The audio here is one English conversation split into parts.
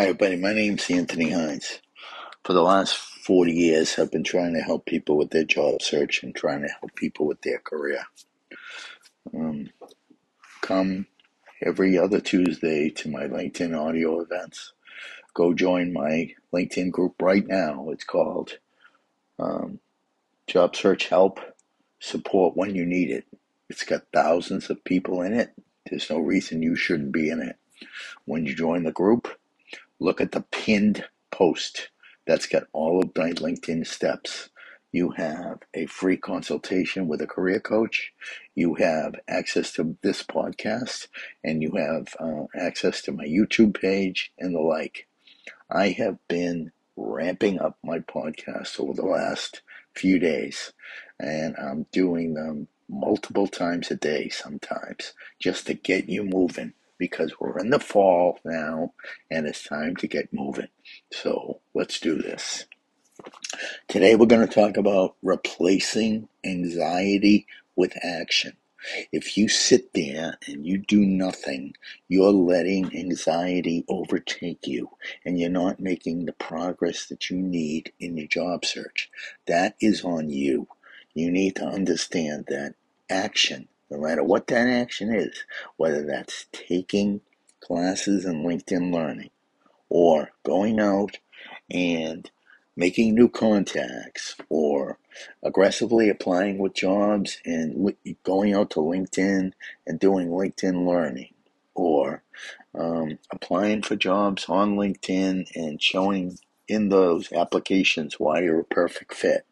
Hi, everybody. My name's Anthony Hines. For the last 40 years, I've been trying to help people with their job search and trying to help people with their career. Um, come every other Tuesday to my LinkedIn audio events. Go join my LinkedIn group right now. It's called um, Job Search Help Support When You Need It. It's got thousands of people in it. There's no reason you shouldn't be in it. When you join the group, look at the pinned post that's got all of my LinkedIn steps. You have a free consultation with a career coach. You have access to this podcast, and you have uh, access to my YouTube page and the like. I have been ramping up my podcast over the last few days, and I'm doing them multiple times a day sometimes just to get you moving because we're in the fall now and it's time to get moving. So let's do this. Today we're going to talk about replacing anxiety with action. If you sit there and you do nothing, you're letting anxiety overtake you and you're not making the progress that you need in your job search. That is on you. You need to understand that action no matter what that action is, whether that's taking classes in LinkedIn Learning or going out and making new contacts or aggressively applying with jobs and going out to LinkedIn and doing LinkedIn Learning or um, applying for jobs on LinkedIn and showing in those applications why you're a perfect fit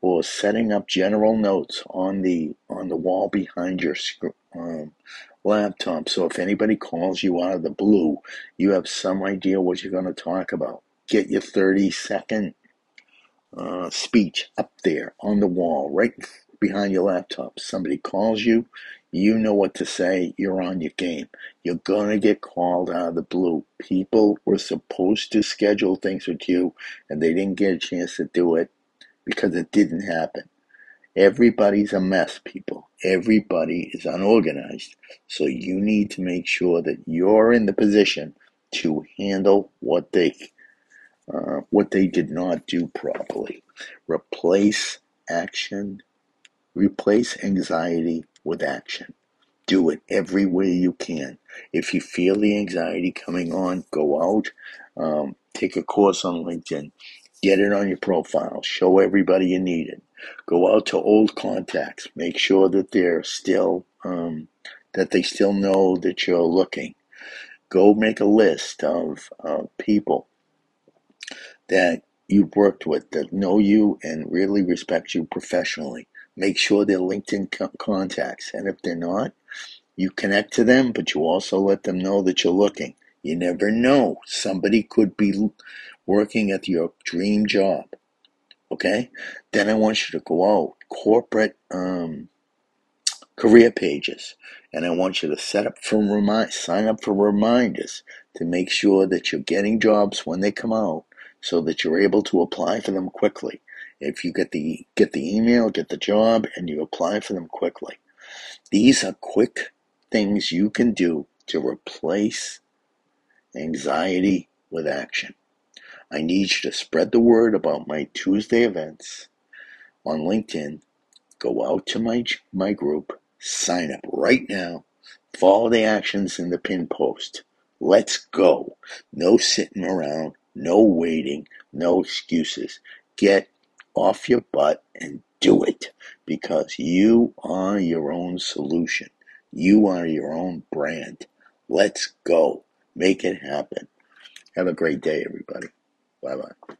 or setting up general notes on the on the wall behind your um, laptop. So if anybody calls you out of the blue, you have some idea what you're going to talk about. Get your 30 second uh, speech up there on the wall, right behind your laptop. Somebody calls you, you know what to say. You're on your game. You're going to get called out of the blue. People were supposed to schedule things with you, and they didn't get a chance to do it because it didn't happen. Everybody's a mess, people. Everybody is unorganized. So you need to make sure that you're in the position to handle what they uh, what they did not do properly. Replace action, replace anxiety with action. Do it every way you can. If you feel the anxiety coming on, go out, um, take a course on LinkedIn, Get it on your profile. Show everybody you need it. Go out to old contacts. Make sure that they're still um, that they still know that you're looking. Go make a list of uh, people that you've worked with that know you and really respect you professionally. Make sure they're LinkedIn co- contacts, and if they're not, you connect to them, but you also let them know that you're looking. You never know. Somebody could be working at your dream job. Okay? Then I want you to go out, corporate um, career pages, and I want you to set up for remind, sign up for reminders to make sure that you're getting jobs when they come out, so that you're able to apply for them quickly. If you get the get the email, get the job, and you apply for them quickly. These are quick things you can do to replace anxiety with action. I need you to spread the word about my Tuesday events on LinkedIn. Go out to my, my group, sign up right now, follow the actions in the pin post. Let's go. No sitting around, no waiting, no excuses. Get off your butt and do it because you are your own solution. You are your own brand. Let's go. Make it happen. Have a great day, everybody. Bye bye.